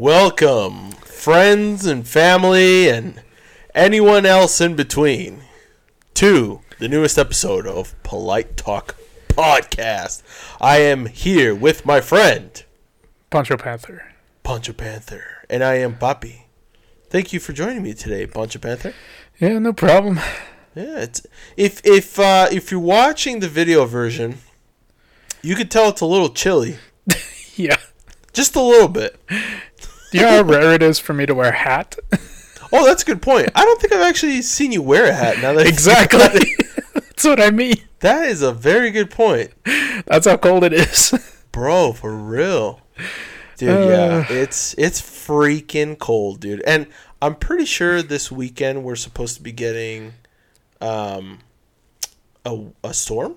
Welcome, friends and family, and anyone else in between, to the newest episode of Polite Talk Podcast. I am here with my friend, Poncho Panther. Poncho Panther, and I am Papi. Thank you for joining me today, Poncho Panther. Yeah, no problem. Yeah, it's if if uh, if you're watching the video version, you could tell it's a little chilly, Yeah. just a little bit. Do you know how rare it is for me to wear a hat? Oh, that's a good point. I don't think I've actually seen you wear a hat. Now that exactly. That's what I mean. that is a very good point, That's how cold it is. bro. For real, dude. Uh. yeah, it's it's freaking cold, dude. And I'm pretty sure this weekend we're supposed to be getting um a a storm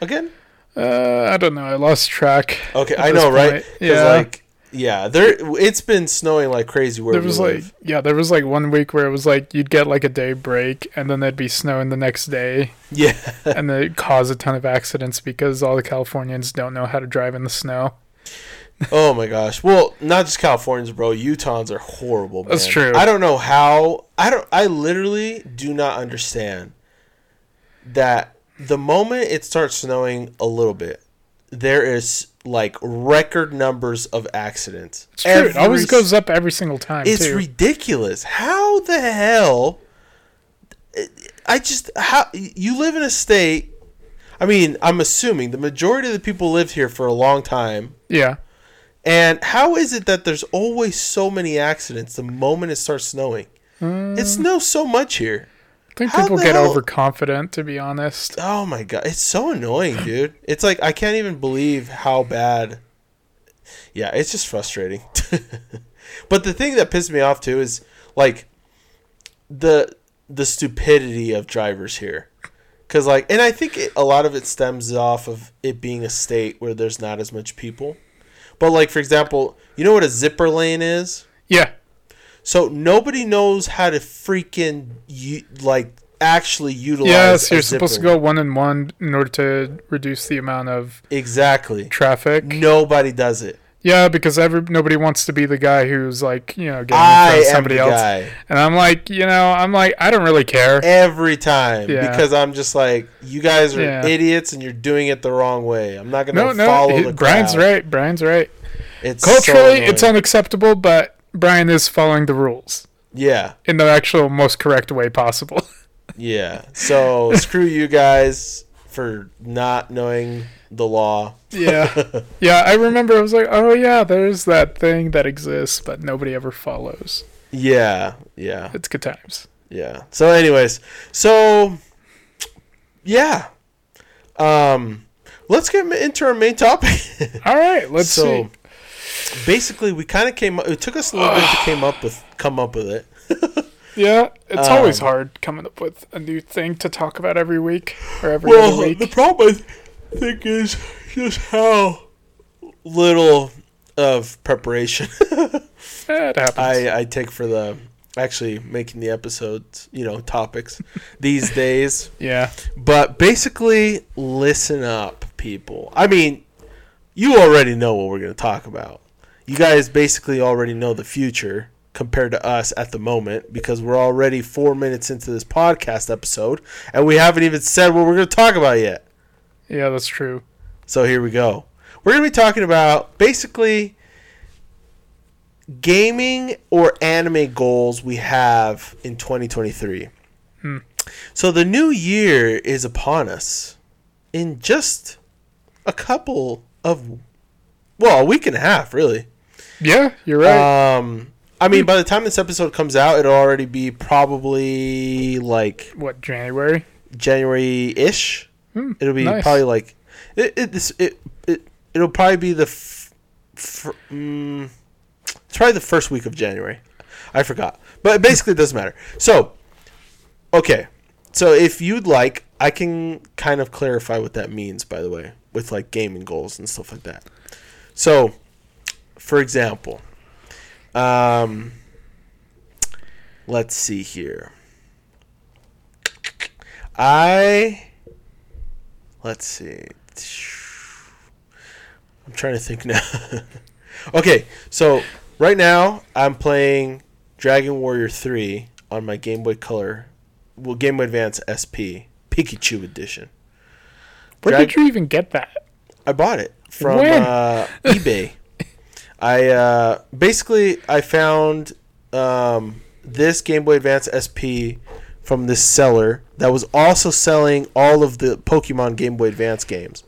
again. Uh, I don't know. I lost track. Okay, I know, right? point. 'Cause, Yeah. like yeah, there it's been snowing like crazy where there we was like live. yeah, there was like one week where it was like you'd get like a day break and then there'd be snowing the next day yeah. and then it caused a ton of accidents because all the Californians don't know how to drive in the snow. Oh my gosh. Well, not just Californians, bro. Utahns are horrible. Man. That's true. I don't know how. I don't. I literally do not understand that the moment it starts snowing a little bit, there is like record numbers of accidents. It's true. it always goes up every single time It's too. ridiculous. How the hell? I just how you live in a state. I mean, I'm assuming the majority of the people lived here for a long time. yeah. And how is it that there's always so many accidents the moment it starts snowing? It mm. snows so much here. I think How people get hell- overconfident to be honest. Oh my god, it's so annoying, dude. It's like I can't even believe how bad. Yeah, it's just frustrating. but the thing that pissed me off too is like the the stupidity of drivers here. Cuz like and I think it, a lot of it stems off of it being a state where there's not as much people. But like for example, you know what a zipper lane is? Yeah. So nobody knows how to freaking u- like actually utilize Yes, you're supposed to go one and one in order to reduce the amount of Exactly. traffic. Nobody does it. Yeah, because every nobody wants to be the guy who's like, you know, getting in front of somebody else. guy And I'm like, you know, I'm like, I don't really care. every time Yeah. because I'm just like, you guys are Yeah. idiots and you're doing it the wrong way. I'm not gonna No, no, follow he- the Brian's crowd. right. Brian's right. It's Culturally, annoying. it's unacceptable, but Brian is following the rules yeah, in the actual most correct way possible. yeah. So screw you guys for not knowing the law. yeah. Yeah, I remember I was like, oh, yeah, there's that thing that exists, but nobody ever follows. Yeah, yeah. It's good times. Yeah. So, anyways, so yeah, um, let's get into our main topic. All right, let's so, see. Basically, we kind of came. up It took us a little bit to came up with come up with it. Yeah, it's always Um, hard coming up with a new thing to talk about every week or every Well, week. the problem I think is just how little of preparation it happens. I I take for the actually making the episodes, you know, topics these days. yeah. But basically, listen up, people. I mean, you already know what we're going to talk about. You guys basically already know the future compared to us at the moment because we're already four minutes into this podcast episode and we haven't even said what we're going to talk about yet. Yeah, that's true. So here we go. We're going to be talking about basically gaming or anime goals we have in 2023. Hmm. So the new year is upon us in just a couple of well, a week and a half, really. Yeah, you're right. Um I mean, by the time this episode comes out, it'll already be probably like what January? January ish. Hmm, It'll be nice. probably like it. It, this, it it it'll probably be the. F- f- mm, it's probably the first week of January. I forgot, but basically it doesn't matter. So, okay, so if you'd like, I can kind of clarify what that means. By the way, with like gaming goals and stuff like that. So, for example, um, let's see here. I let's see. I'm trying to think now. okay, so Right now, I'm playing Dragon Warrior 3 on my Game Boy Color, well, Game Boy Advance SP Pikachu edition. Where Drag- did you even get that? I bought it from uh, eBay. I uh, basically I found um, this Game Boy Advance SP from this seller that was also selling all of the Pokemon Game Boy Advance games.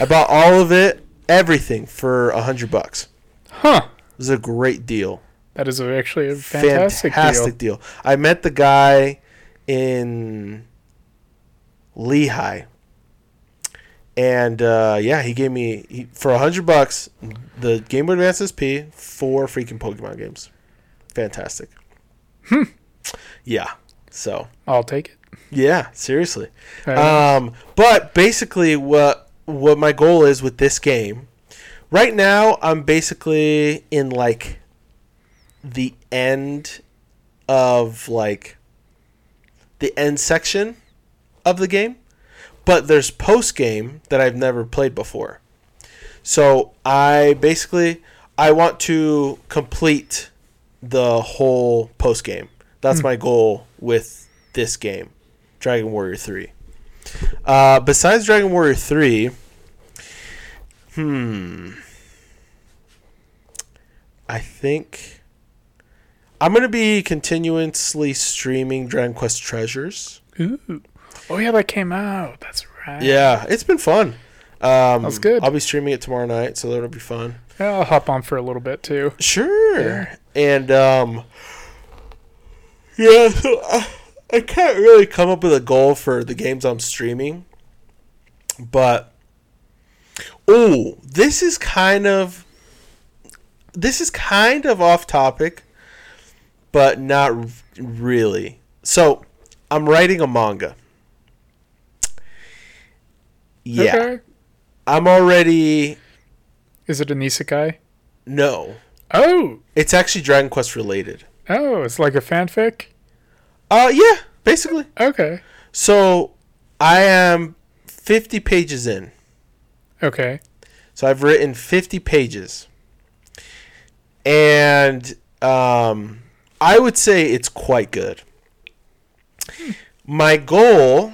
I bought all of it, everything for a hundred bucks. Huh. It was a great deal. That is actually a fantastic, Fantastic deal. deal. I met the guy in Lehi. And uh, yeah, he gave me he, for a hundred bucks the Game Boy Advance SP, four freaking Pokemon games. Fantastic. Hmm. Yeah. So I'll take it. yeah, seriously. Um, but basically, what what my goal is with this game, right now, I'm basically in like the end of like the end section of the game, but there's post game that I've never played before. So I basically I want to complete the whole post game. That's my goal with this game, Dragon Warrior Three. Uh, besides Dragon Warrior 3, hmm. I think I'm going to be continuously streaming Dragon Quest Treasures. Ooh. Oh yeah, that came out. That's right. Yeah, it's been fun. Um, That's good. I'll be streaming it tomorrow night, so that'll be fun. Yeah, I'll hop on for a little bit too. Sure. Yeah. And um yeah, so I, I can't really come up with a goal for the games I'm streaming. But oh, this is kind of this is kind of off topic, but not r- really. So, I'm writing a manga. Yeah. Okay. I'm already Is it an isekai? no. Oh. It's actually Dragon Quest related. Oh, it's like a fanfic. Uh, yeah, basically. Okay. So I am 50 pages in. Okay. So I've written 50 pages. And um, I would say it's quite good. My goal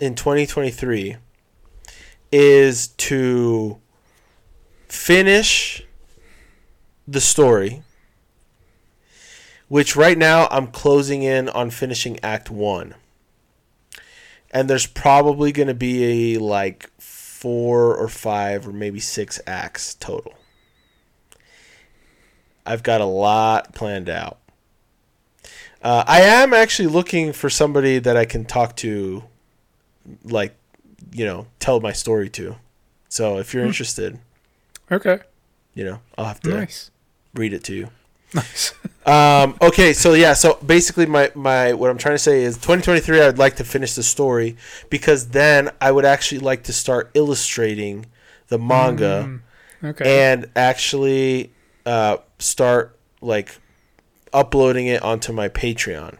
in 2023 is to finish the story, which right now I'm closing in on finishing Act 1. And there's probably going to be a like four or five or maybe six acts total. I've got a lot planned out. Uh, I am actually looking for somebody that I can talk to, like, you know, tell my story to. So if you're Hmm. interested, Okay. you know, I'll have to Nice. read it to you. Nice. Um, okay, so yeah, so basically, my, my what I'm trying to say is 2023. I would like to finish the story because then I would actually like to start illustrating the manga Mm, okay. and actually uh, start like uploading it onto my Patreon.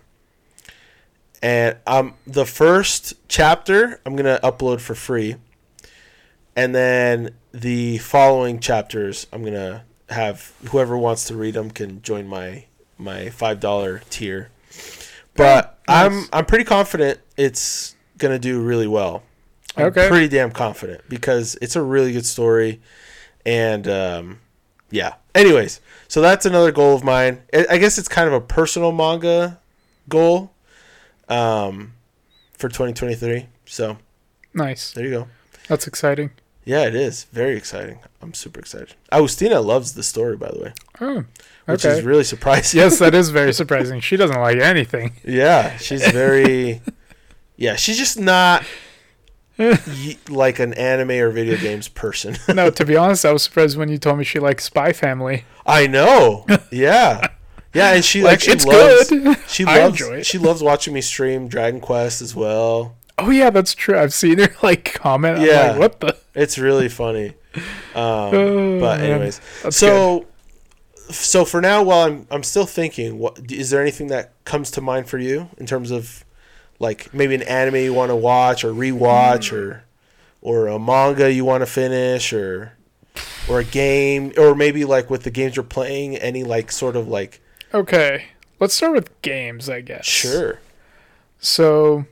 And um, the first chapter I'm gonna upload for free, and then the following chapters I'm gonna have whoever wants to read them can join my my five dollar tier. But nice. I'm I'm pretty confident it's gonna do really well. I'm Okay. pretty damn confident because it's a really good story, and um, yeah. Anyways, so that's another goal of mine. I guess it's kind of a personal manga goal um, for 2023. So nice. there you go. That's exciting. Yeah, it is very exciting. I'm super excited. Agustina loves the story, by the way, Oh. which Okay. is really surprising. yes, that is very surprising. She doesn't like anything. Yeah, she's very. yeah, she's just not like an anime or video games person. No, to be honest, I was surprised when you told me she likes Spy Family. I know. Yeah, yeah, and she Like, it's loves, good. She I loves enjoy it. she loves watching me stream Dragon Quest as well. Oh yeah, that's true. I've seen her like comment. I'm Yeah. like, what the? It's really funny. Um, Oh, but anyways, so so for now, while I'm I'm still thinking, what is there anything that comes to mind for you in terms of like maybe an anime you want to watch or rewatch or or a manga you want to finish or or a game, or maybe like with the games you're playing, any like sort of like Okay, let's start with games, I guess. sure. So,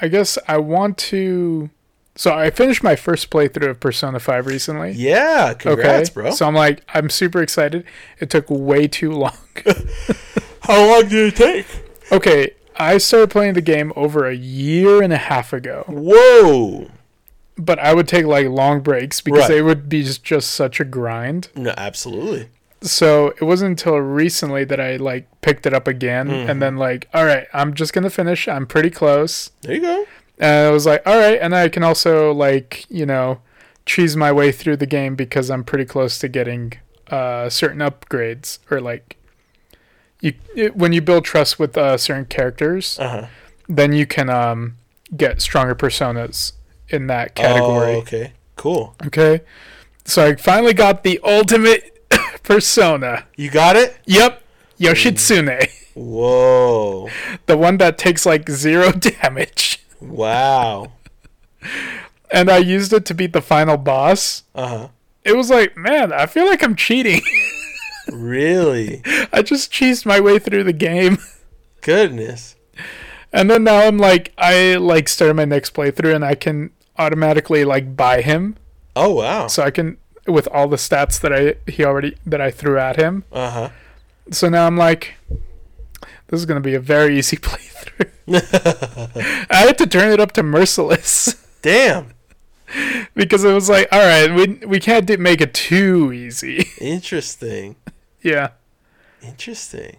I guess I want to. So I finished my first playthrough of Persona 5 recently. Yeah, congrats, okay, bro. So I'm like, I'm super excited. It took way too long. How long did it take? okay, I started playing the game over a year and a half ago, Whoa. but I would take like long breaks because Right. they would be just, just such a grind. No, absolutely. So it wasn't until recently that I like picked it up again Mhm. and then like, all right, I'm just gonna finish. I'm pretty close. There you go. And I was like, all right, and I can also like, you know, cheese my way through the game because I'm pretty close to getting uh, certain upgrades or like you it, when you build trust with uh, certain characters, Uh huh. then you can um, get stronger personas in that category. Oh, okay. Cool. Okay, so I finally got the ultimate persona. You got it. Yep, Yoshitsune, Whoa. the one that takes like zero damage. Wow. And I used it to beat the final boss. Uh huh. it was like, man, I feel like I'm cheating. Really? I just cheesed my way through the game. Goodness. And then now I'm like, I like started my next playthrough and I can automatically like buy him. Oh wow. So I can with all the stats that I he already that I threw at him. Uh huh. So now I'm like, this is gonna be a very easy playthrough. I had to turn it up to merciless Damn. because it was like, all right, we we can't do, make it too easy. Interesting. yeah, Interesting.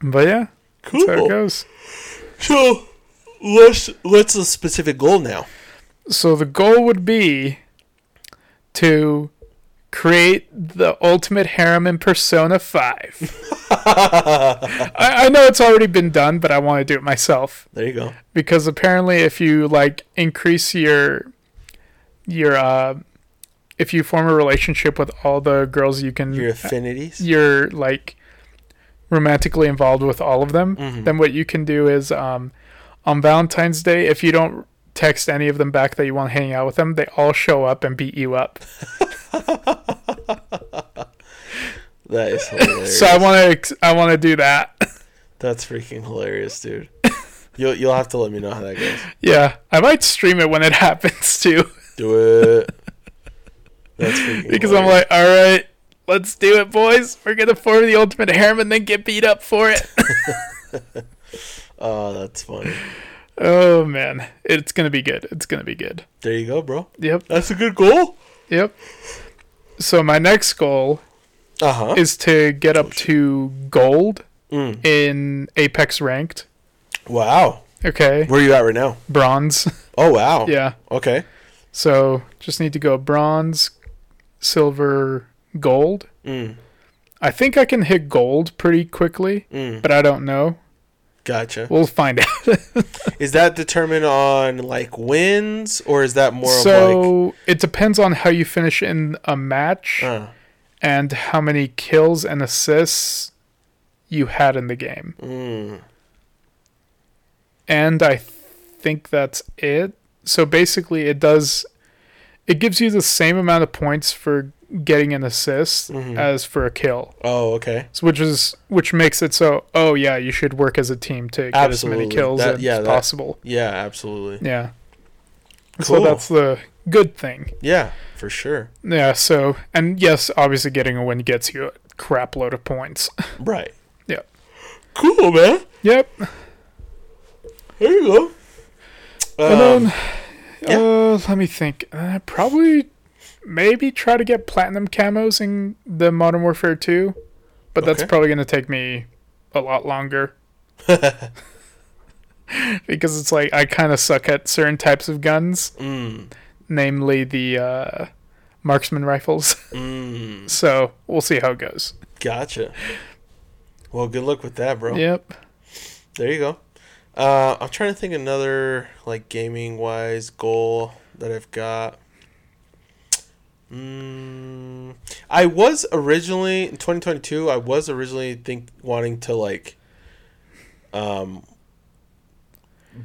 but yeah, Cool. that's how it goes. So, what's what's the specific goal now? So the goal would be to create the ultimate harem in Persona 5. I, I know it's already been done, but I want to do it myself. There you go. Because apparently if you like increase your your uh if you form a relationship with all the girls you can Your affinities. you're like romantically involved with all of them, Mhm. then what you can do is um, on Valentine's Day, if you don't text any of them back that you want to hang out with them, they all show up and beat you up. That is hilarious. So I want to I want to do that. That's freaking hilarious, dude. You'll you'll have to let me know how that goes. yeah, I might stream it when it happens too, Do it. That's freaking because I'm like, all right, let's do it, boys. We're gonna form the ultimate harem and then get beat up for it. Oh, that's funny. Oh man, it's gonna be good. It's gonna be good. There you go, bro. Yep, That's a good goal. yep. So my next goal Uh huh. is to get up to gold Mm. in Apex ranked. Wow. Okay, Where are you at right now? bronze. Oh wow. yeah. Okay. So just need to go bronze, silver, gold. Mm. I think I can hit gold pretty quickly, Mm. but I don't know. Gotcha. We'll find out. Is that determined on like wins, or is that more so it depends on how you finish in a match? Uh, and how many kills and assists you had in the game. mm. and I think that's it. So basically, it does. It gives you the same amount of points for getting an assist Mhm. as for a kill, Oh, okay. so which is which makes it so. Oh yeah, you should work as a team to get as many kills That- as that- possible. Yeah, absolutely. Yeah. So that's the good thing. Yeah, for sure. Yeah. So and yes, obviously getting a win gets you a crap load of points. Right. Yeah. Cool, man. yep. There you go. And Um, then, yeah. uh, let me think. Uh, probably, maybe try to get platinum camos in the Modern Warfare 2, but that's Okay. probably going to take me a lot longer because it's like I kind of suck at certain types of guns, mm, namely the uh, marksman rifles. mm, so we'll see how it goes. gotcha. Well, good luck with that, bro. Yep. There you go. Uh, I'm trying to think another like gaming wise goal that I've got. Mm, I was originally in 2022. I was originally think wanting to like, um,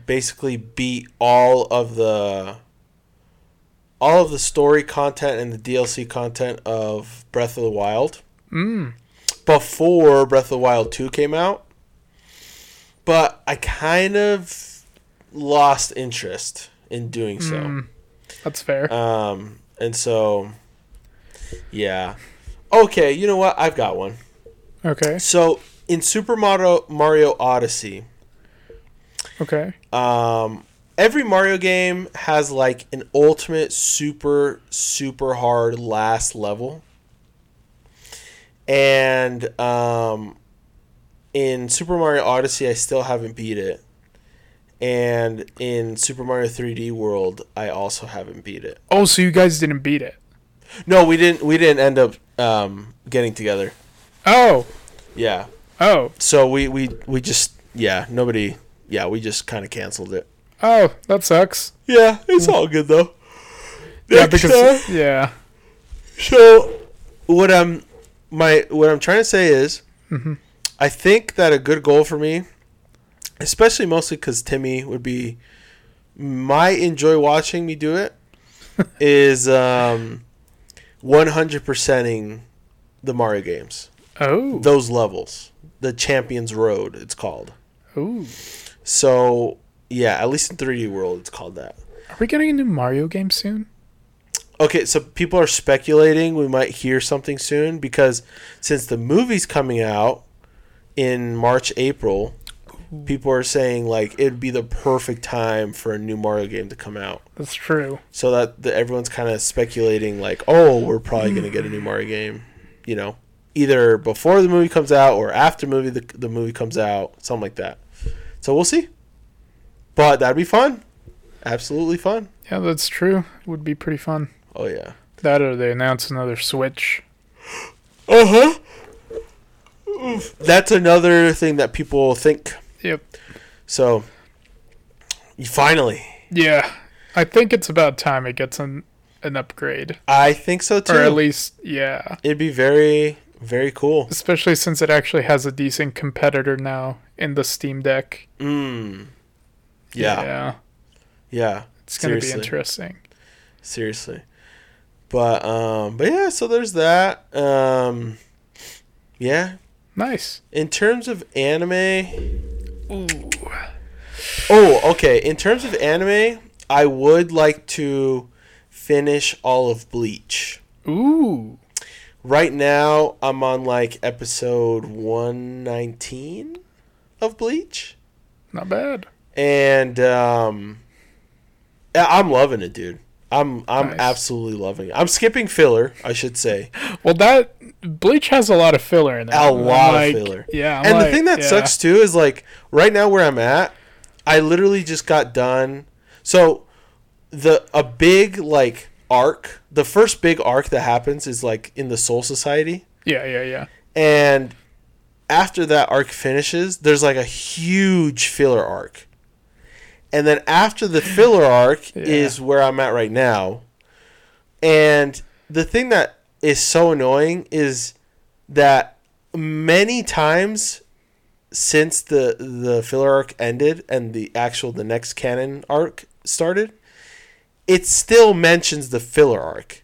basically beat all of the all of the story content and the DLC content of Breath of the Wild Mm. before Breath of the Wild 2 came out. But I kind of lost interest in doing so. Mm. That's fair. Um, and so, yeah. Okay, you know what? I've got one. okay. So in Super Mario Mario Odyssey, Okay. um, every Mario game has like an ultimate super super hard last level. And um, in Super Mario Odyssey, I still haven't beat it. And in Super Mario 3D World, I also haven't beat it. Oh, so you guys didn't beat it? No, we didn't. We didn't end up um, getting together. Oh. Yeah. Oh. So we we we just yeah nobody yeah we just kind of canceled it. Oh, that sucks. Yeah, it's all good though. Yeah, because time- yeah. so what I'm my what I'm trying to say is Mhm. I think that a good goal for me, especially mostly because Timmy would be might enjoy watching me do it, is um, 100%ing the Mario games. Oh. Those levels, the Champions Road, it's called. Ooh. So yeah, at least in 3D World, it's called that. Are we getting a new Mario game soon? Okay, so people are speculating we might hear something soon because since the movie's coming out in March, April, people are saying like it'd be the perfect time for a new Mario game to come out. That's true. So that the, everyone's kind of speculating like, oh, we're probably gonna get a new Mario game, you know, either before the movie comes out or after movie the the movie comes out, something like that. So we'll see. But that'd be fun. Absolutely fun. Yeah, that's true. Would be pretty fun. Oh yeah. That or they announce another Switch. Uh huh. That's another thing that people think. Yep. So, you finally, Yeah. I think it's about time it gets an an upgrade. I think so too. Or at least yeah. It'd be very, very cool. Especially since it actually has a decent competitor now in the Steam Deck. Mm. Yeah, yeah. Yeah. It's gonna Seriously. be interesting. Seriously. But um, but yeah. So there's that. Um, yeah. Nice. In terms of anime, Ooh. oh, okay. In terms of anime, I would like to finish all of Bleach. Ooh. Right now, I'm on like episode 119 of Bleach. Not bad. And um I'm loving it, dude. I'm I'm Nice. absolutely loving it. I'm skipping filler, I should say. Well that Bleach has a lot of filler in it. A I'm lot of filler. Yeah. I'm and the thing that yeah. sucks too is like right now where I'm at, I literally just got done. So the a big like arc, the first big arc that happens is like in the Soul Society. Yeah, yeah, yeah. And after that arc finishes, there's like a huge filler arc. And then after the filler arc Yeah. is where I'm at right now. And the thing that is so annoying is that many times since the the filler arc ended and the actual the next canon arc started, it still mentions the filler arc.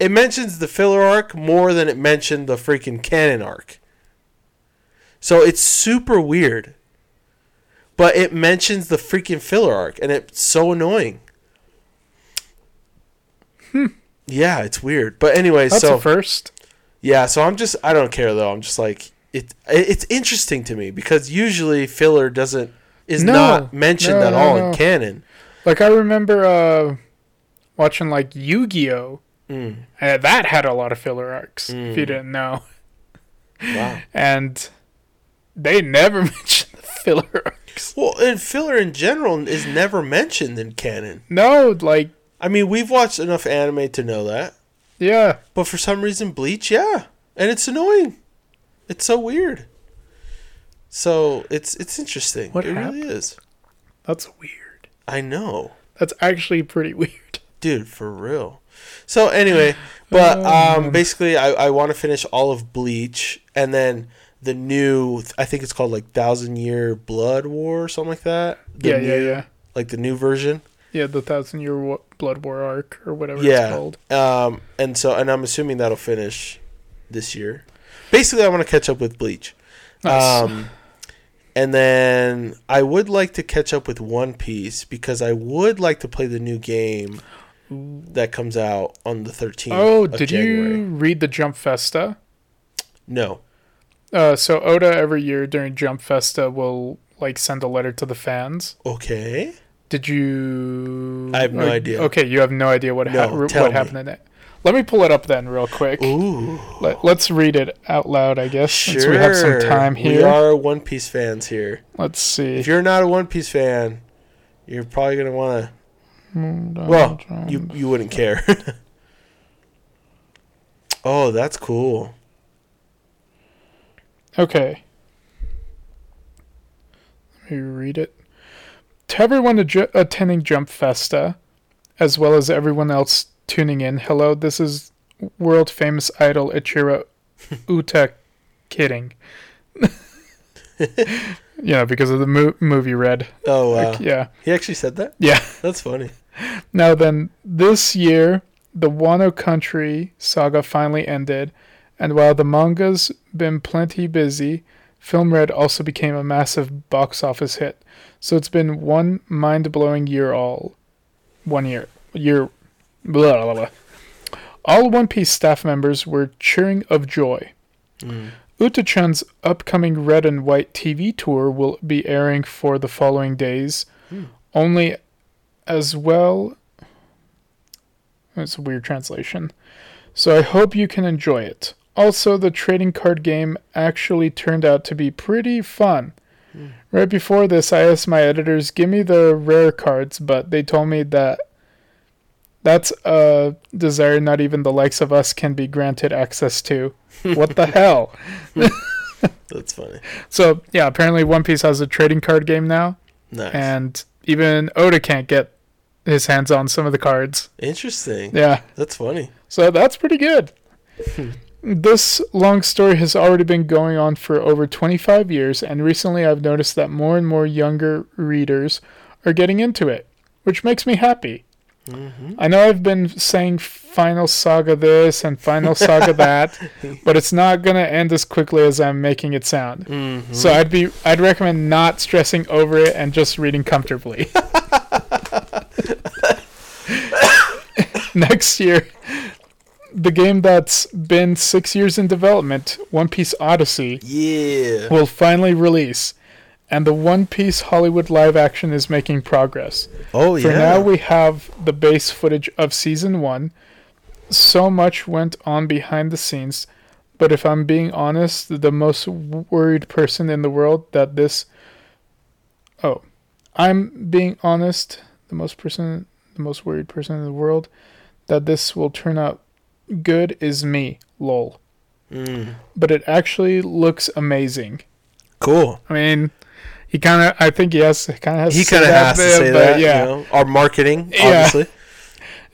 It mentions the filler arc more than it mentioned the freaking canon arc. So it's super weird. But it mentions the freaking filler arc and it's so annoying. Hmm. Yeah, it's weird. But anyway, That's so first. yeah, so I'm just I don't care though. I'm just like it. It's interesting to me because usually filler doesn't is No. not mentioned No, at no, all in canon. Like I remember uh watching like Yu-Gi-Oh! Mm. Uh, that had a lot of filler arcs, if you Mm. didn't know. Wow. And they never mentioned the filler Well, and filler in general is never mentioned in canon. No, like I mean, we've watched enough anime to know that, yeah. but for some reason, Bleach, yeah, and it's annoying. It's so weird. So it's it's interesting. What it happened? really is. That's weird. I know. That's actually pretty weird. dude for real so anyway but Oh, um basically i, I want to finish all of bleach and then the new i think it's called like thousand year blood war or something like that The yeah, yeah, new- yeah. like the new version Yeah, the Thousand Year Wa- Blood War arc or whatever Yeah. it's called. Um, and so, and I'm assuming that'll finish this year. Basically, I want to catch up with Bleach. Nice. Um, and then I would like to catch up with One Piece because I would like to play the new game that comes out on the 13th. oh, did January. you read the Jump Festa? No. Uh, so Oda every year during Jump Festa will like send a letter to the fans. Okay. Did you? I have no uh, idea. Okay, you have no idea what No, ha- tell what me. happened in it. Let me pull it up then, real quick. Ooh. Let, let's read it out loud, I guess, Sure. since we have some time We here. are One Piece fans here. Let's see. If you're not a One Piece fan, you're probably gonna want to. Well, you you wouldn't care. oh, that's cool. Okay. Let me read it. To everyone adju- attending Jump Festa, as well as everyone else tuning in, hello, this is world famous idol Ichiro Uta kidding. you know, because of the mo- movie Red. Oh wow. Like, yeah. He actually said that. Yeah. That's funny. Now then, this year, the Wano Country saga finally ended, and while the manga's been plenty busy, Film Red also became a massive box office hit. So it's been one mind-blowing year all. One year. Year. Blah, blah, blah. All One Piece staff members were cheering of joy. Mm. Uta-chan's upcoming Red and White TV tour will be airing for the following days, Hmm. only as well. That's a weird translation. So I hope you can enjoy it. Also, the trading card game actually turned out to be pretty fun. Hmm. Right before this, I asked my editors, give me the rare cards, but they told me that that's a desire not even the likes of us can be granted access to. What the hell? That's funny. So, yeah, apparently One Piece has a trading card game now, Nice. and even Oda can't get his hands on some of the cards. Interesting. Yeah. That's funny. So that's pretty good. this long story has already been going on for over 25 years, and recently I've noticed that more and more younger readers are getting into it, which makes me happy. hmm I know I've been saying Final Saga this and Final Saga that, but it's not going to end as quickly as I'm making it sound. hmm So I'd be I'd recommend not stressing over it and just reading comfortably. Next year, the game that's been six years in development, One Piece Odyssey, yeah. will finally release, and the One Piece Hollywood live action is making progress. Oh yeah. For now, we have the base footage of season one. So much went on behind the scenes, but if I'm being honest, the most worried person in the world that this. Oh, I'm being honest. The most person, the most worried person in the world that this will turn out good is me. Lol. Mm. But it actually looks amazing. Cool. I mean, he kind of. I think he has kind of. He kind of has to say but that. Yeah. You know, our marketing, Yeah. obviously.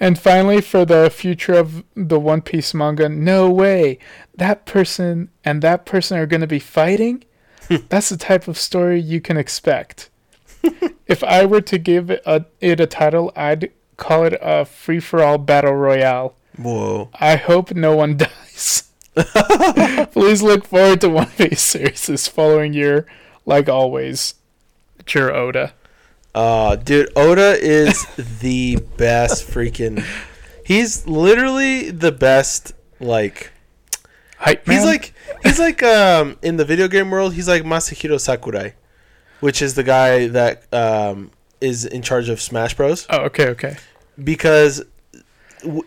And finally, for the future of the One Piece manga, no way. That person and that person are going to be fighting? That's the type of story you can expect. if I were to give it a, it a title, I'd call it a free for all battle royale. Whoa. I hope no one dies. Please look forward to One Piece series this following year, like always. Cheer Oda. Uh, dude, Oda is the best freaking. He's literally the best. Like Hype man. he's like he's like um in the video game world. He's like Masahiro Sakurai, which is the guy that um is in charge of Smash Bros. Oh, okay, okay. Because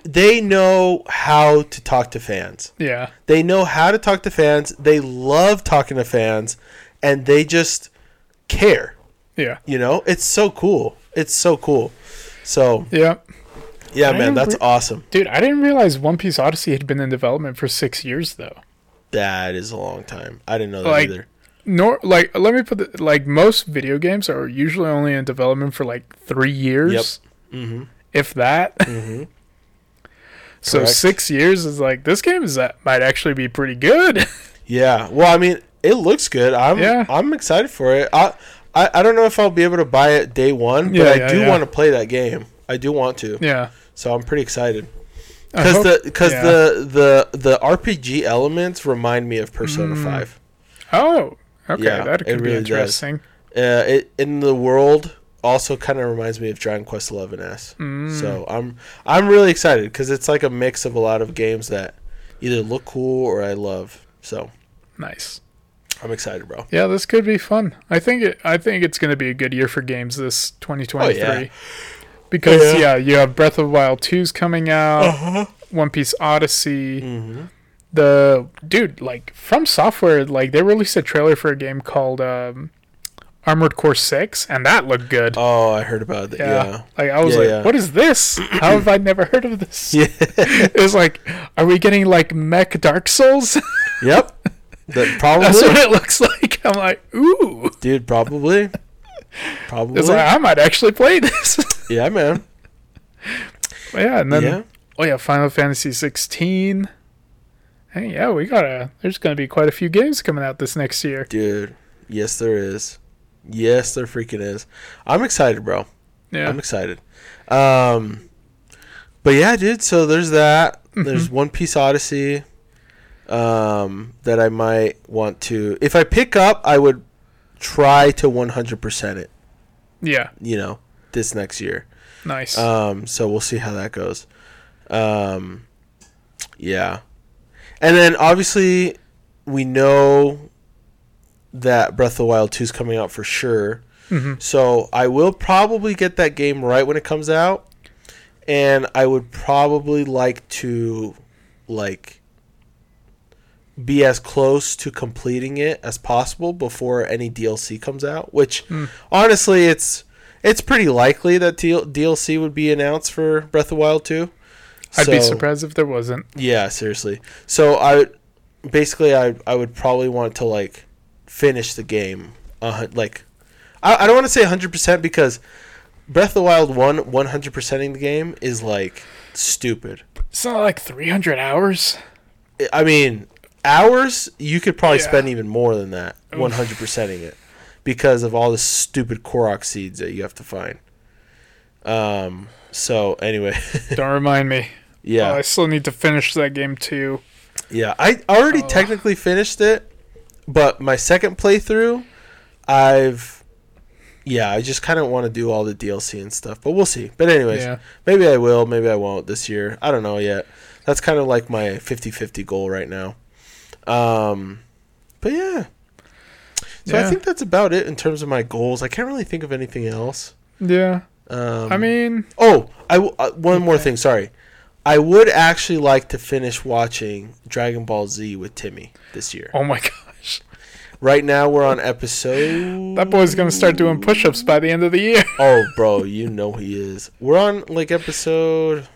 they know how to talk to fans. Yeah. They know how to talk to fans. They love talking to fans, and they just care. Yeah. You know, it's so cool. It's so cool. So Yeah. yeah, I man, that's re- awesome. Dude, I didn't realize One Piece Odyssey had been in development for six years though. That is a long time. I didn't know that Like- either. Nor like let me put it like most video games are usually only in development for like three years, Mm-hmm. if that. Mm-hmm. So Correct. six years is like this game is that might actually be pretty good. Yeah. Well, I mean, it looks good. I'm Yeah. I'm excited for it. I I, I don't know if I'll be able to buy it day one, but Yeah, I yeah, do want to play that game. I do want to, Yeah. so I'm pretty excited because the because the the the RPG elements remind me of Persona Mm. Five. Oh, okay. That could be really interesting. Uh, it in the world also kind of reminds me of Dragon Quest Eleven S. Mm. So I'm I'm really excited because it's like a mix of a lot of games that either look cool or I love. So nice. I'm excited, bro. Yeah, this could be fun. I think it. I think it's going to be a good year for games this 2023. Oh, yeah. Because Yeah. yeah. you have Breath of the Wild 2's coming out, Uh-huh. One Piece Odyssey. hmm The dude, like FromSoftware, like they released a trailer for a game called um, Armored Core 6, and that looked good. Oh, I heard about that. yeah. Yeah. Like I was Yeah, like, yeah. what is this? How have I never heard of this? Yeah. it was like, are we getting like mech Dark Souls? yep. That probably. That's what it looks like. I'm like, ooh. dude. Probably. Probably. It's like I might actually play this. yeah, man. yeah, and then yeah. oh yeah, Final Fantasy 16. Hey, yeah, we got to There's gonna be quite a few games coming out this next year. Dude. Yes, there is. Yes, there freaking is. I'm excited, bro. Yeah, I'm excited. Um, but yeah, dude. So there's that. There's Mm-hmm. One Piece Odyssey. Um, that I might want to. If I pick up, I would try to 100% it. yeah, You know, this next year. nice. Um, so we'll see how that goes. Um, yeah, and then obviously we know that Breath of the Wild two is coming out for sure. hmm So I will probably get that game right when it comes out, and I would probably like to like be as close to completing it as possible before any DLC comes out. Which Hmm. honestly, it's it's pretty likely that DL- DLC would be announced for Breath of the Wild two. I'd be surprised if there wasn't. yeah, seriously. So I basically I I would probably want to like finish the game. Uh, like I, I don't want to say 100% because Breath of the Wild 1 100%ing the game is like stupid. It's not like 300 hours. I- mean, hours you could probably Yeah. spend even more than that Oof. 100%ing it because of all the stupid Korok seeds that you have to find. Um so anyway, Don't remind me. yeah. Oh, I still need to finish that game too. Yeah, I already Oh. technically finished it, but my second playthrough, I've yeah, I just kind of want to do all the DLC and stuff, but we'll see. But anyways, Yeah. maybe I will, maybe I won't this year. I don't know yet. That's kind of like my 50-50 goal right now. Um but yeah. So I think that's about it in terms of my goals. I can't really think of anything else. Yeah. Um I mean, Oh, I w- uh, one more thing. Sorry, I would actually like to finish watching Dragon Ball Z with Timmy this year. oh my gosh. Right now we're on episode. That boy's going to start doing push ups by the end of the year. Oh, bro, you know he is. We're on like episode.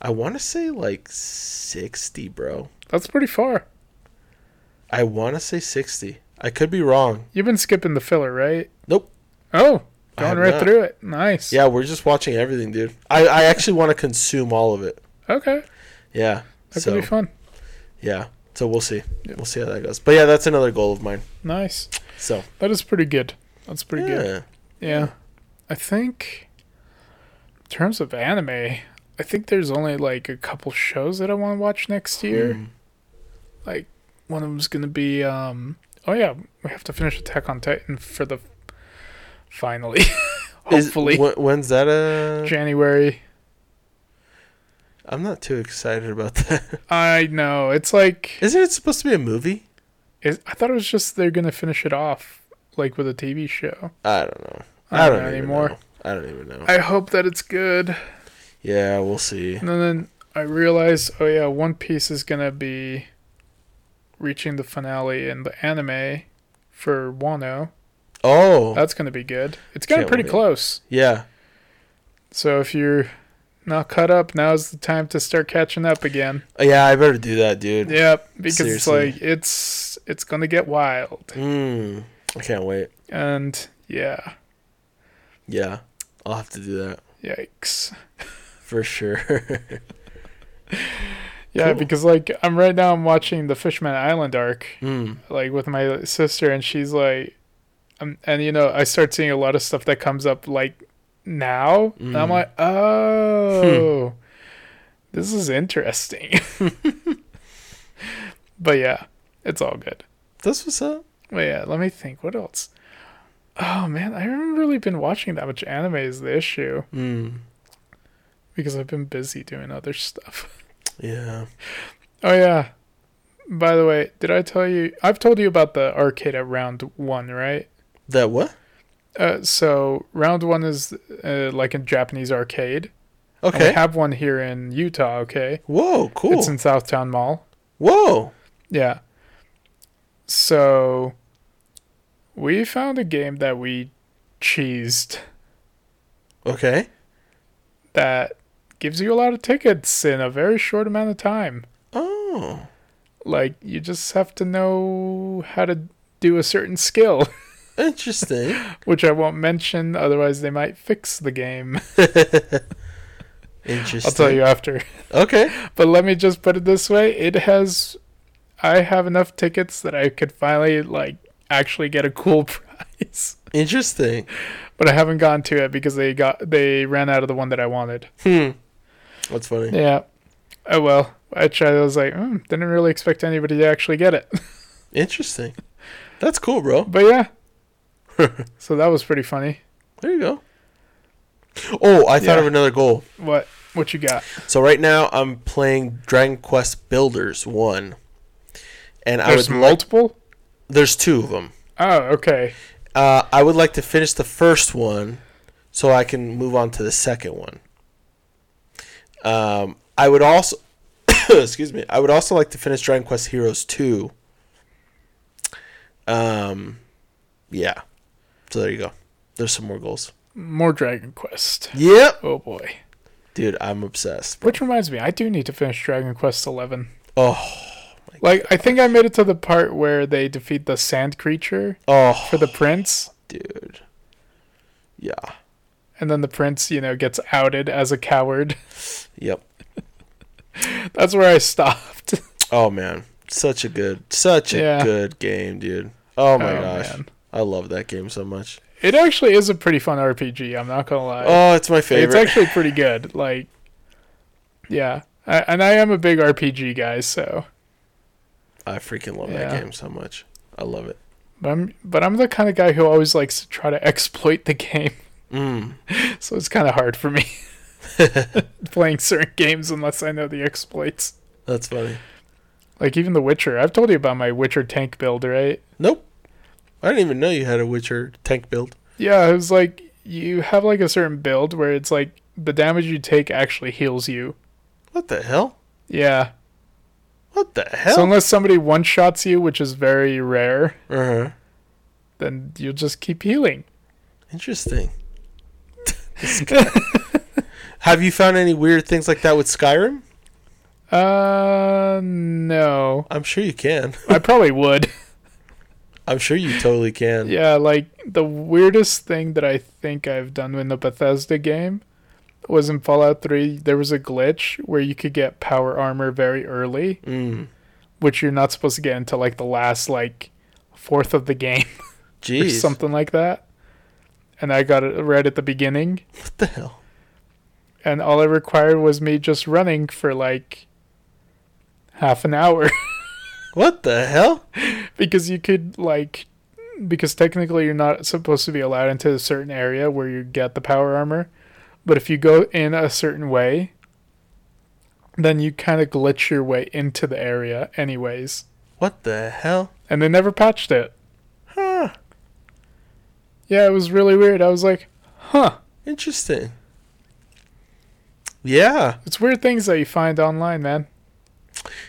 I want to say like sixty, bro. That's pretty far. I want to say sixty. I could be wrong. You've been skipping the filler, right? Nope. Oh, going right not. through it. Nice. Yeah, we're just watching everything, dude. I, I actually want to consume all of it. Okay. Yeah. That so could be fun. yeah. So we'll see. We'll see how that goes. But yeah, that's another goal of mine. Nice. So That is pretty good. That's pretty good. yeah. Yeah. I think in terms of anime, I think there's only like a couple shows that I want to watch next year. Mm. Like one of them's going to be um oh yeah, we have to finish Attack on Titan for the finally. Is- Hopefully wh- when's that? Uh, January. I'm not too excited about that. I know. It's like Isn't it supposed to be a movie? it, I thought it was just they're going to finish it off like with a TV show. I don't know. I I don't don't, know anymore. know. I don't even know. I hope that it's good. yeah, we'll see. And then I realized, oh yeah, One Piece is gonna be reaching the finale in the anime for Wano. Oh, That's gonna be good. It's getting pretty wait. close. yeah. So if you're not cut up, now's the time to start catching up again. Yeah, I better do that, dude. Yep, because Seriously. it's like it's it's gonna get wild. Mm, I can't wait. And yeah, Yeah, I'll have to do that yikes. for sure. Yeah, Cool. because like I'm right now I'm watching the Fishman Island arc mm. like with my sister and she's like um, and you know, I start seeing a lot of stuff that comes up like now. And I'm Mm. like, oh, this is interesting. but yeah, it's all good. That's was up. But yeah, let me think. What else? Oh man, I haven't really been watching that much anime. Is the issue Mm. because I've been busy doing other stuff. Yeah. Oh yeah. By the way, did I tell you? I've told you about the arcade at round one, right? That what? Uh, so round one is uh, like a Japanese arcade. And we have one here in Utah. Okay, Whoa, cool. it's in Southtown Mall. Whoa. Yeah. So we found a game that we cheesed Okay. that gives you a lot of tickets in a very short amount of time. Oh. Like you just have to know how to do a certain skill, Interesting. which I won't mention otherwise they might fix the game. Interesting. I'll tell you after. Okay. But let me just put it this way, it has I have enough tickets that I could finally like actually get a cool prize. Interesting. But I haven't gone to it because they got they ran out of the one that I wanted. Hmm. That's funny. Yeah. Oh well. I tried. I was like, mm, didn't really expect anybody to actually get it. Interesting. That's cool, bro. But yeah. so that was pretty funny. There you go. Oh, I thought Yeah. of another goal. What what you got? So right now I'm playing Dragon Quest Builders one, and I There's would like. multiple. There's two of them. Oh, okay. Uh, I would like to finish the first one, so I can move on to the second one. Um, I would also, excuse me, I would also like to finish Dragon Quest Heroes two. Um, yeah. So there you go. There's some more goals. More Dragon Quest. Yep, Oh boy. dude, I'm obsessed. Which reminds me, I do need to finish Dragon Quest Eleven. Oh, Like I think I made it to the part where they defeat the sand creature oh, for the prince, dude. Yeah. and then the prince, you know, gets outed as a coward. Yep. That's where I stopped. Oh man, such a good, such a Yeah. good game, dude. Oh my Oh, gosh, man. I love that game so much. It actually is a pretty fun RPG. I'm not gonna lie. Oh, it's my favorite. It's actually pretty good. Like, yeah, I, and I am a big RPG guy, so I freaking love Yeah. that game so much. I love it. but I'm but I'm the kind of guy who always likes to try to exploit the game, Mm. so it's kind of hard for me playing certain games unless I know the exploits. That's funny. Like even The Witcher. I've told you about my Witcher tank build, right? Nope. I didn't even know you had a Witcher tank build. Yeah, it was like you have like a certain build where it's like the damage you take actually heals you. What the hell? Yeah. What the hell? So unless somebody one shots you, which is very rare, uh-huh. then you'll just keep healing. Interesting. Have you found any weird things like that with Skyrim? Uh, no. I'm sure you can. I probably would. I'm sure you totally can. Yeah, like the weirdest thing that I think I've done in the Bethesda game was in Fallout 3. There was a glitch where you could get power armor very early, Mm. which you're not supposed to get until like the last like fourth of the game or something like that. And I got it right at the beginning, What the hell? and all it required was me just running for like half an hour. What the hell? Because you could like because technically you're not supposed to be allowed into a certain area where you get the power armor but if you go in a certain way then you kind of glitch your way into the area anyways What the hell? and they never patched it Huh. yeah it was really weird i was like huh Interesting. Yeah. it's weird things that you find online man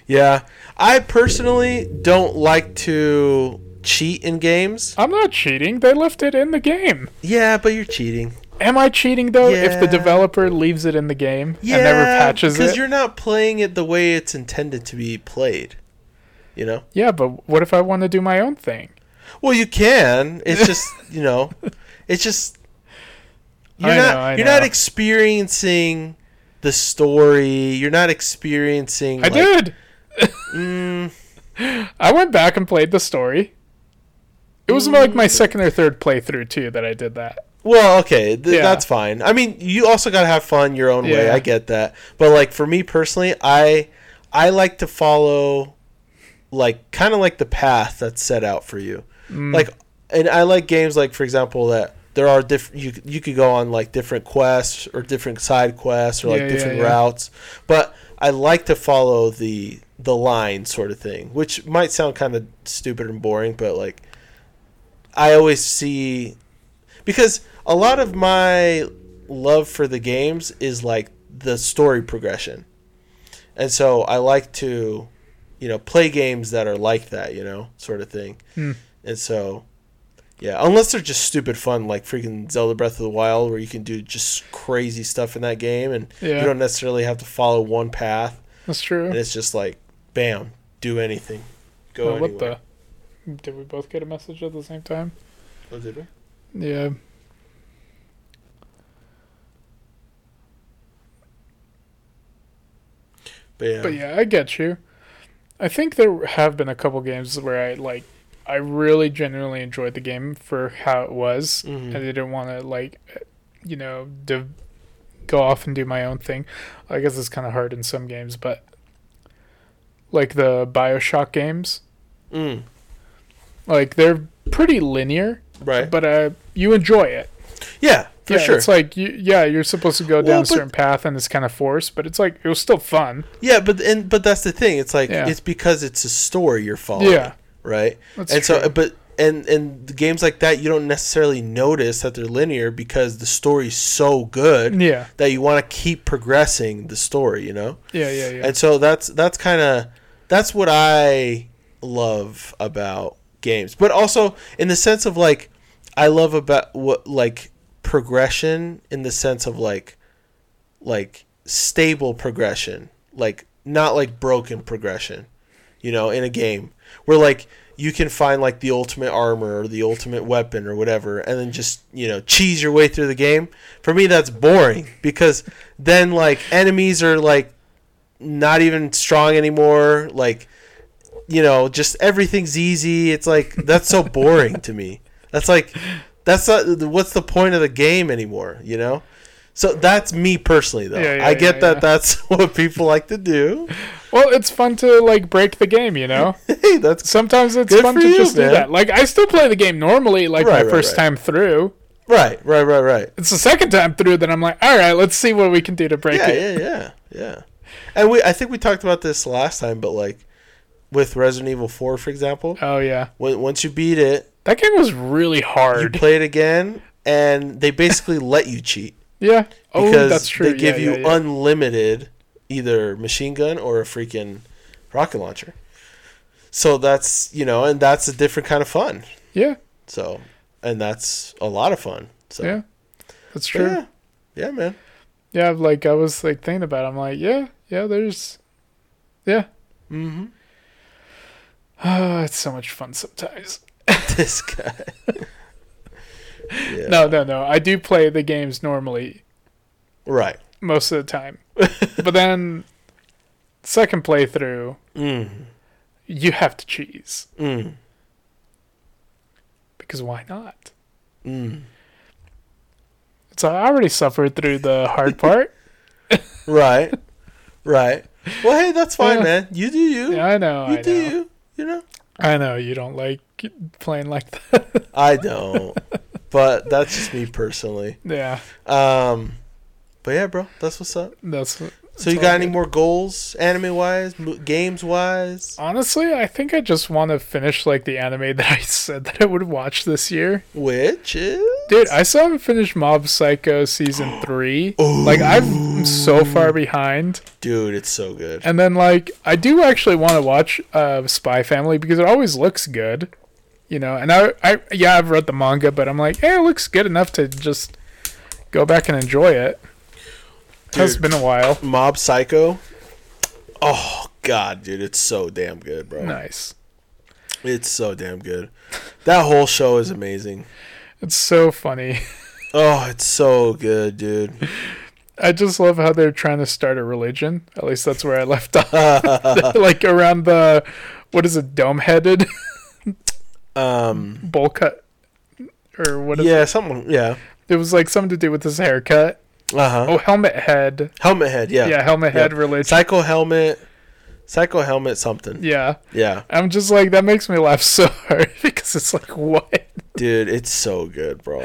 Yeah. I personally don't like to cheat in games. i'm not cheating they left it in the game Yeah, but you're cheating. am i cheating though if the developer leaves it in the game Yeah, and never patches it, because you're not playing it the way it's intended to be played. You know. yeah but what if i want to do my own thing Well, you can. It's just you know, it's just you're I not know, you're not experiencing the story. You're not experiencing. i like, did Mm, I went back and played the story. It was like my second or third playthrough too that I did that. Well, okay, th- Yeah. that's fine. I mean, you also gotta have fun your own way. Yeah. I get that, but like for me personally, I I like to follow like kind of like the path that's set out for you. Mm. Like, and I like games like, for example, that there are different. You you could go on like different quests or different side quests or like Yeah, yeah, different yeah. routes, but I like to follow the the line sort of thing, which might sound kind of stupid and boring, but like I always see because a lot of my love for the games is like the story progression. And so I like to, you know, play games that are like that, you know, sort of thing. Hmm. And so, yeah, unless they're just stupid fun, like freaking Zelda Breath of the Wild, where you can do just crazy stuff in that game and Yeah. you don't necessarily have to follow one path. That's true. And it's just like, bam, do anything. Go Oh, anywhere. what the? Did we both get a message at the same time? Oh, did we? Yeah. But yeah. But yeah, I get you. I think there have been a couple games where I like I really genuinely enjoyed the game for how it was. Mhm. and I didn't want to like you know, div- go off and do my own thing. I guess it's kind of hard in some games, but like the BioShock games, Mm, like they're pretty linear, right. but uh you enjoy it. yeah, for yeah, sure. It's like you, yeah, you're supposed to go down Well, a certain path and it's kind of forced, but it's like it was still fun. Yeah, but and but that's the thing. It's like Yeah. it's because it's a story you're following. Yeah. Right. That's and true. so, but and and games like that, you don't necessarily notice that they're linear because the story's so good yeah, that you want to keep progressing the story. You know. yeah, yeah, yeah. And so that's that's kind of that's what I love about games, but also in the sense of like I love about what like progression in the sense of like like stable progression, like not like broken progression, you know, in a game where like you can find like the ultimate armor or the ultimate weapon or whatever and then just, you know, cheese your way through the game. For me that's boring because then like enemies are like not even strong anymore, like you know, just everything's easy. It's like that's so boring to me. That's like that's not what's the point of the game anymore, you know? So that's me personally though. Yeah, yeah, I get yeah, that that's what people like to do. well, it's fun to like break the game, you know. hey, that's Sometimes it's fun to you, just man. do that. Like I still play the game normally, like Right, my right, first right. time through. right, right, right, right. It's the second time through that I'm like, all right, let's see what we can do to break Yeah, it. yeah, yeah, yeah. And we I think we talked about this last time, but like with Resident Evil 4 for example, Oh yeah, when once you beat it, that game was really hard. you play it again and they basically let you cheat. Yeah. Oh, because that's true. they give yeah, you yeah, yeah. unlimited either machine gun or a freaking rocket launcher. So that's you know, and that's a different kind of fun. yeah, So and that's a lot of fun. So yeah. That's true. yeah, yeah, man. Yeah, like I was like thinking about. It. I'm like, yeah, yeah. There's, yeah. Mm-hmm. Oh, it's so much fun sometimes. this guy. yeah. No, no, no. I do play the games normally Right. most of the time, but then second playthrough, Mm. you have to cheese Mm. because why not? Mm. So I already suffered through the hard part. Right. right. Well, hey, that's fine, Yeah. man. You do you. Yeah, I know. you I do know. you. You know. I know you don't like playing like that. I don't. but that's just me personally. yeah, Um, but yeah, bro, that's what's up. that's. So you got any good. more goals, anime wise, games wise? Honestly, I think I just want to finish like the anime that I said that I would watch this year. Which is Dude, I still haven't finished Mob Psycho season three. Like I'm so far behind. dude, it's so good. And then like I do actually want to watch uh Spy Family because it always looks good. You know, and I I yeah, I've read the manga, but I'm like, hey, it looks good enough to just go back and enjoy it. It's been a while. Mob Psycho. Oh god, dude, it's so damn good, bro. Nice. It's so damn good. That whole show is amazing. It's so funny. Oh, it's so good, dude. I just love how they're trying to start a religion. At least that's where I left off. like around the what is it, dome headed? Um, bowl cut or what is yeah, something. Yeah. it? It was like something to do with his haircut. Uh huh. Oh, helmet head. Helmet head. Yeah. Yeah, helmet Yeah. head religion. Psycho helmet. Psycho helmet. Something. Yeah. Yeah. I'm just like that makes me laugh so hard because it's like what? Dude, it's so good, bro.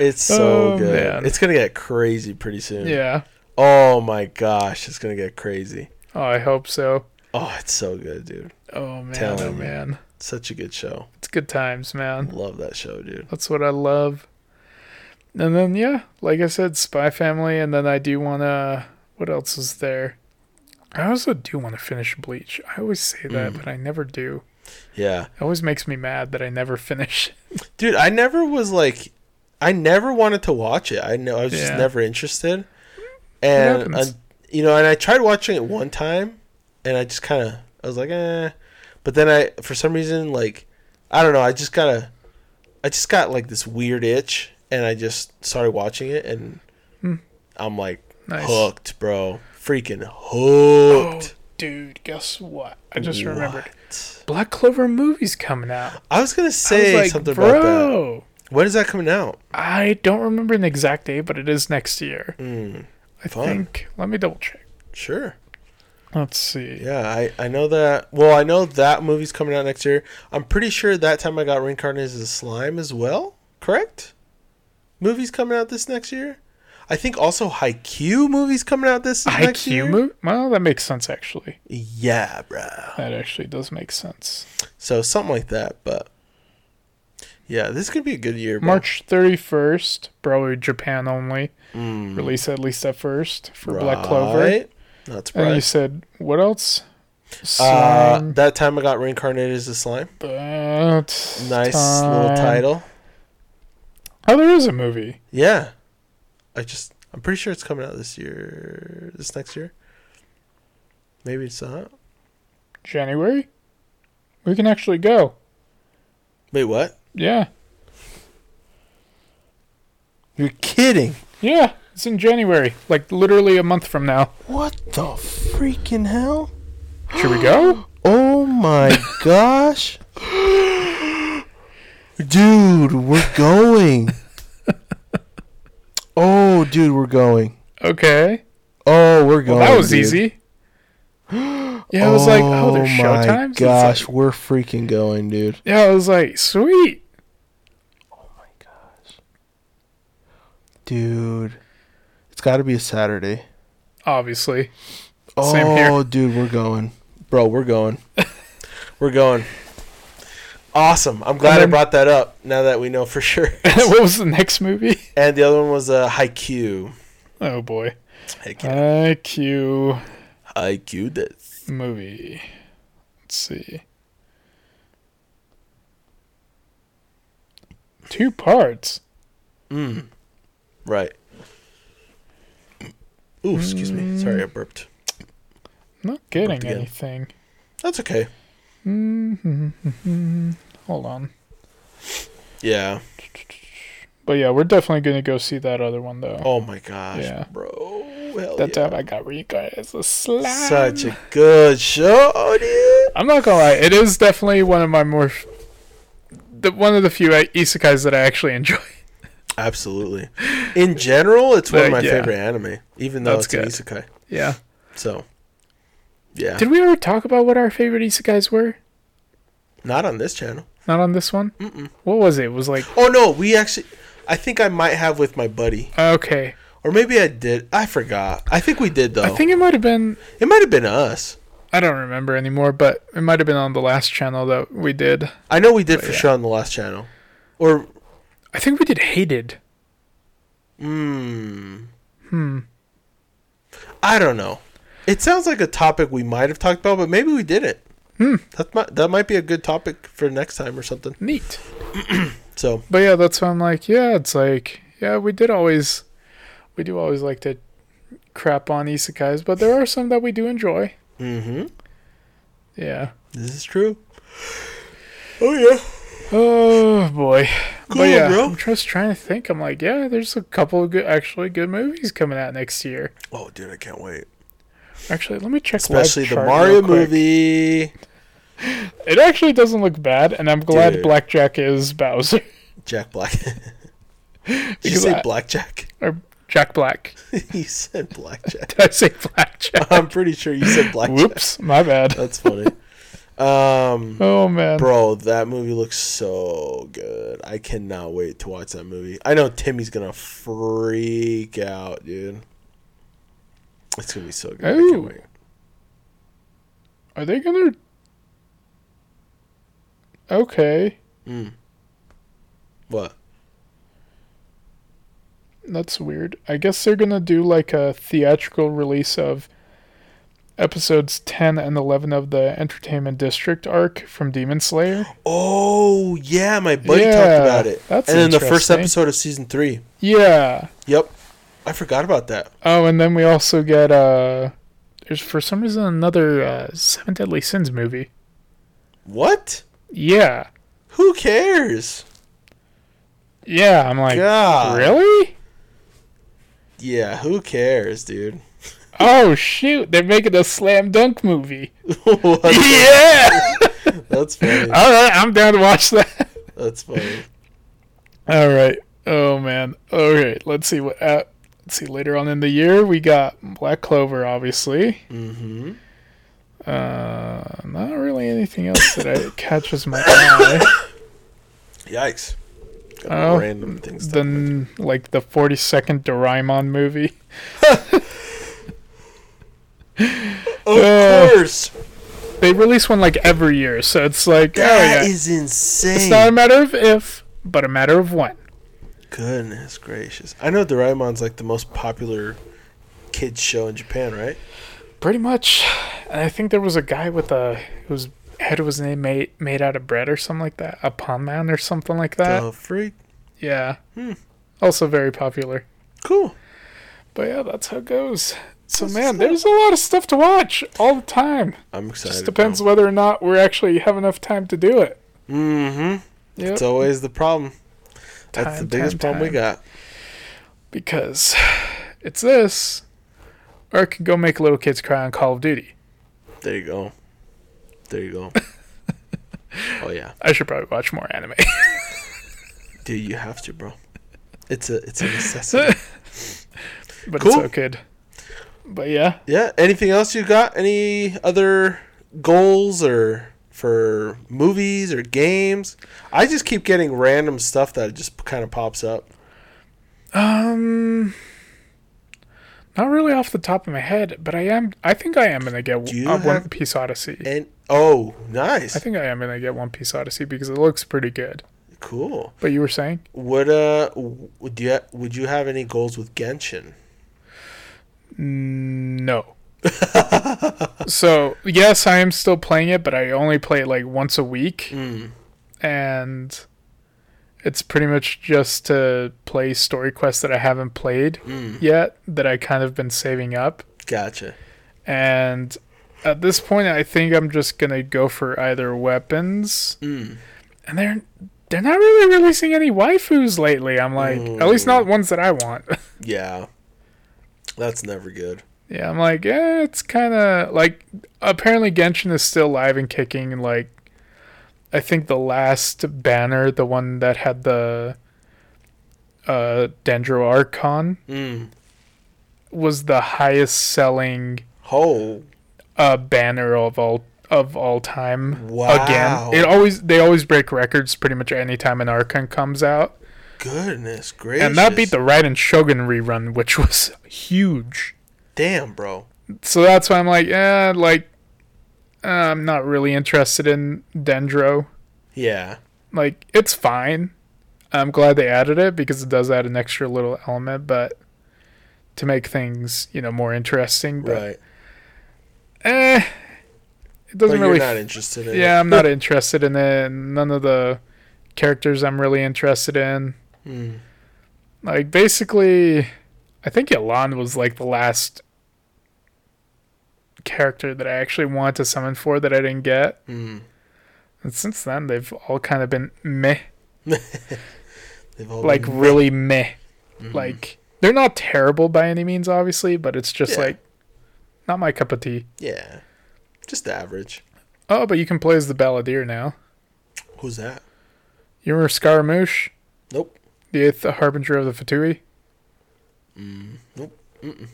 It's so Oh, good. man. It's gonna get crazy pretty soon. Yeah. Oh my gosh, it's gonna get crazy. Oh, I hope so. Oh, it's so good, dude. Oh man, Telling oh you. Such a good show. It's good times, man. Love that show, dude. That's what I love. And then yeah, like I said, Spy Family, and then I do wanna. What else is there? I also do want to finish Bleach. I always say that, Mm. but I never do. Yeah. It always makes me mad that I never finish. Dude, I never was like I never wanted to watch it. I know I was just never interested. And uh, you know, and I tried watching it one time and I just kind of I was like, "Eh." But then I for some reason like I don't know, I just got to I just got like this weird itch and I just started watching it and Hmm. I'm like Nice. hooked, bro. Freaking Oh, hooked. dude, guess what? I just remembered. Black Clover movie's coming out. I was going to I was say like, something about that. bro. When is that coming out? I don't remember an exact date, but it is next year. Mm, I Fun. think. Let me double check. sure. Let's see. Yeah, I, I know that. Well, I know that movie's coming out next year. I'm pretty sure that time I got reincarnated as a slime as well. Correct? Movie's coming out this next year. I think also Haikyuu movie's coming out this next year. Movie? Well, that makes sense actually. Yeah, bro. That actually does make sense. So something like that, but yeah, this could be a good year. bro. March 31st, probably Japan only. Mm, Release at least at first for Black Clover. Right. That's And you said, what else? Uh, that time I got reincarnated as a slime. that Nice little title. Oh, there is a movie. Yeah. I just I'm pretty sure it's coming out this year this next year. Maybe it's not. January? We can actually go. Wait, what? Yeah. You're kidding. Yeah, it's in January. Like literally a month from now. What the freaking hell? Should we go? Oh my gosh. Dude, we're going. Oh, dude, we're going. Okay. Oh, we're going. Well, that was dude. easy. Yeah, I was like, oh, there's oh my showtimes. Gosh, like- we're freaking going, dude. yeah, I was like, sweet. Oh my gosh. Dude. Got to be a Saturday. Obviously. Oh, Same here. dude, we're going. Bro, we're going. we're going. Awesome. I'm glad And I brought that up now that we know for sure. what was the next movie? and the other one was uh, Haikyuu. Oh boy. Haikyuu. IQ Haikyuu this. movie. Let's see. Two parts. Mm. Right. Ooh, excuse me. Sorry, I burped. Not getting again. anything. That's okay. Mm-hmm. Hold on. Yeah. But yeah, we're definitely gonna go see that other one though. Oh my gosh, Yeah. bro. Hell that yeah. time I got reincarnated as a slime. Such a good show, dude. I'm not gonna lie, it is definitely one of my more, the one of the few isekais that I actually enjoy. Absolutely. In general, it's one of my yeah. favorite anime, even though That's it's good. an isekai. Yeah. So, yeah. Did we ever talk about what our favorite isekais were? Not on this channel. Not on this one. Mm-mm. What was it? It was like Oh no, we actually. I think I might have with my buddy, okay. or maybe I did. I forgot. I think we did though. I think it might have been. it might have been us. I don't remember anymore, but it might have been on the last channel that we did. I know we did But for yeah. sure on the last channel. Or, I think we did hated. hmm, Hmm. I don't know. It sounds like a topic we might have talked about, but maybe we didn't. Hmm. That might that might be a good topic for next time or something. Neat. So But yeah, that's why I'm like, yeah, it's like, yeah, we did always, we do always like to crap on isekais, but there are some that we do enjoy. hmm Yeah. this is true. Oh yeah. Oh boy. Cool, but yeah, bro. I'm just trying to think. I'm like, yeah, there's a couple of good, actually good movies coming out next year. Oh dude, I can't wait. Actually, let me check. Especially the Mario movie. It actually doesn't look bad, and I'm glad Dude. Blackjack is Bowser. Jack Black. Did you say I- blackjack? or Jack Black. you said blackjack. Did I say Blackjack? I'm pretty sure you said blackjack. Whoops, my bad. That's funny. Um, Oh man. bro, that movie looks so good. I cannot wait to watch that movie. I know Timmy's gonna freak out, dude. It's gonna be so good. I can't wait. Are they gonna? Okay, Mm. What? that's weird. I guess they're gonna do like a theatrical release of episodes 10 and 11 of the Entertainment District arc from Demon Slayer. Oh yeah, my buddy Yeah, talked about it. that's and then the first episode of season three. Yeah. Yep, I forgot about that. Oh, and then we also get uh there's for some reason another uh, Seven Deadly Sins movie. What? Yeah. Who cares? Yeah, I'm like, God. really? Yeah, who cares, dude? Oh shoot, they're making a slam dunk movie. Yeah. That's funny. All right, I'm down to watch that. That's funny. All right. Oh man. Okay, let's see what. Uh, let's see. Later on in the year, we got Black Clover, obviously. Mm-hmm. Uh, not really anything else that I catches my eye. Yikes. Got Oh, random things. Then, like the 40 second Doraemon movie. of course. They release one like every year, so it's like, oh yeah. is insane. It's not a matter of if, but a matter of when. Goodness gracious. I know Doraemon's like the most popular kids show in Japan, right? Pretty much. And I think there was a guy with a whose head was made made out of bread or something like that, a Pon Man or something like that. The freak. Yeah. Hmm. Also very popular. Cool. But yeah, that's how it goes. So man, there's a lot of stuff to watch all the time. I'm excited. Just depends whether or not we actually have enough time to do it. Mm-hmm. Yep. It's always the problem. That's the biggest time, problem we got. Because it's this, or I could go make little kids cry on Call of Duty. There you go. There you go. oh yeah. I should probably watch more anime. Dude, you have to, bro. It's a it's a necessity. but Cool. it's so good. But yeah, yeah. Anything else you got? Any other goals or for movies or games? I just keep getting random stuff that just kind of pops up. um, not really off the top of my head, but I am. I think I am gonna get Do you uh, One Piece Odyssey. And oh, nice. I think I am gonna get One Piece Odyssey because it looks pretty good. cool. But you were saying? Would uh would you would you have any goals with Genshin? No. so yes, I am still playing it, but I only play it like once a week, Mm. and it's pretty much just to play story quests that I haven't played Mm. yet that I kind of been saving up. Gotcha. And at this point, I think I'm just gonna go for either weapons, Mm. and they're they're not really releasing any waifus lately. I'm like, at least not ones that I want. Yeah. That's never good. Yeah, I'm like, yeah, it's kind of like apparently Genshin is still live and kicking. And like, I think the last banner, the one that had the uh, Dendro Archon, Mm. was the highest selling Oh. uh, banner of all of all time. Wow. Again, it always they always break records pretty much any time an Archon comes out, Goodness gracious. and that beat the Raiden Shogun rerun, which was huge. Damn, bro. so that's why I'm like, eh, like, uh, I'm not really interested in Dendro. Yeah. Like, it's fine. I'm glad they added it because it does add an extra little element, but to make things, you know, more interesting. But Right. eh, it doesn't really. you're not interested in yeah, it. I'm not interested in it. None of the characters I'm really interested in. Mm. Like, basically, I think Yelan was like the last character that I actually wanted to summon for that I didn't get. Mm. And since then, they've all kind of been meh. They've all Like, been- really meh. Mhm. Like, they're not terrible by any means, obviously, but it's just Yeah. like, not my cup of tea. Yeah. Just average. Oh, but you can play as the Balladeer now. Who's that? You remember Scaramouche? Nope. The eighth harbinger of the Fatui? Mm, nope. Mm-mm.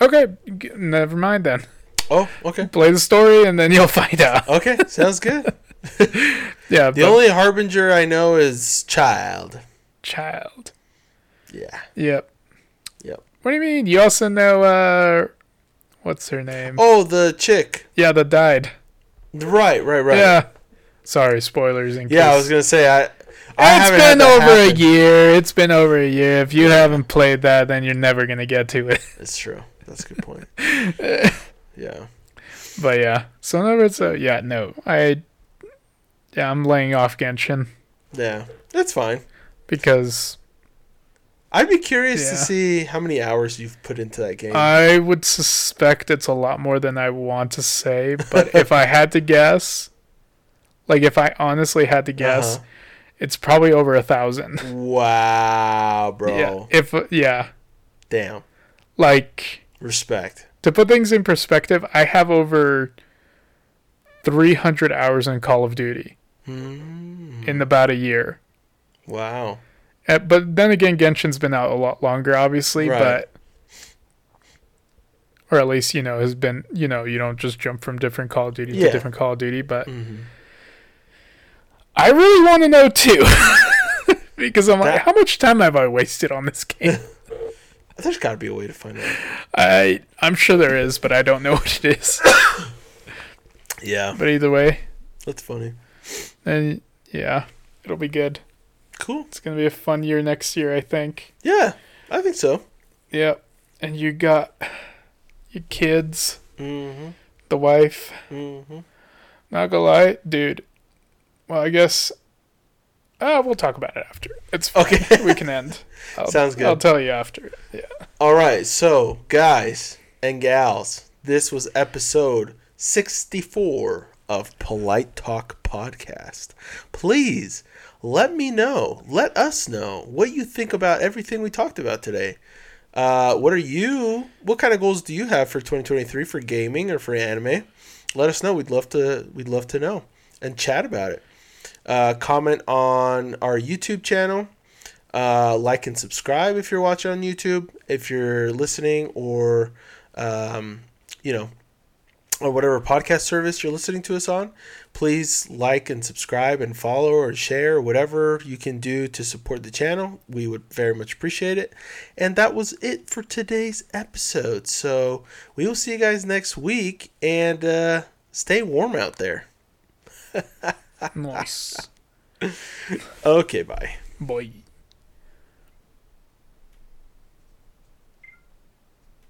Okay, g- never mind then. Oh, okay. Play the story and then you'll find out. Okay, sounds good. Yeah, The only harbinger I know is Childe. Childe. Yeah. Yep. Yep. What do you mean? You also know uh what's her name? Oh, the chick. Yeah, that died. Right, right, right. Yeah. Sorry, spoilers in Yeah, I was gonna say I. It's been over happen. a year. It's been over a year. If you haven't played that, then you're never gonna get to it. That's true. That's a good point. yeah. But yeah, so in other words, uh, yeah, no, I, yeah, I'm laying off Genshin Yeah. That's fine. because I'd be curious to see how many hours you've put into that game. I would suspect it's a lot more than I want to say. But if I had to guess, like if I honestly had to guess, Uh-huh. It's probably over a thousand. Wow, bro. Yeah, if yeah, Damn. like Respect. to put things in perspective, I have over 300 hours in Call of Duty Mm. in about a year. Wow. Uh, but then again, Genshin's been out a lot longer, obviously, Right. but or at least you know has been you know you don't just jump from different Call of Duty Yeah. to different Call of Duty, but hmm I really want to know too. because I'm like, how much time have I wasted on this game? There's got to be a way to find out. I I'm sure there is, but I don't know what it is. Yeah, but either way, that's funny. and yeah, it'll be good. Cool. It's gonna be a fun year next year, I think. Yeah, I think so. Yep. And you got your kids, Mm-hmm. the wife. Mm-hmm. Not gonna lie, dude. Well, I guess. Uh, we'll talk about it after. It's fine. Okay. we can end. I'll, Sounds good. I'll tell you after. Yeah. All right, so guys and gals, this was episode 64 of Polite Talk Podcast. Please let me know, let us know what you think about everything we talked about today. Uh, what are you? What kind of goals do you have for 2023 for gaming or for anime? Let us know. We'd love to. We'd love to know and chat about it. Uh, comment on our YouTube channel. Uh, like and subscribe if you're watching on YouTube. If you're listening or, um, you know, or whatever podcast service you're listening to us on, please like and subscribe and follow or share whatever you can do to support the channel. We would very much appreciate it. And that was it for today's episode. So we will see you guys next week and uh, stay warm out there. Nice. Okay, bye. Boy.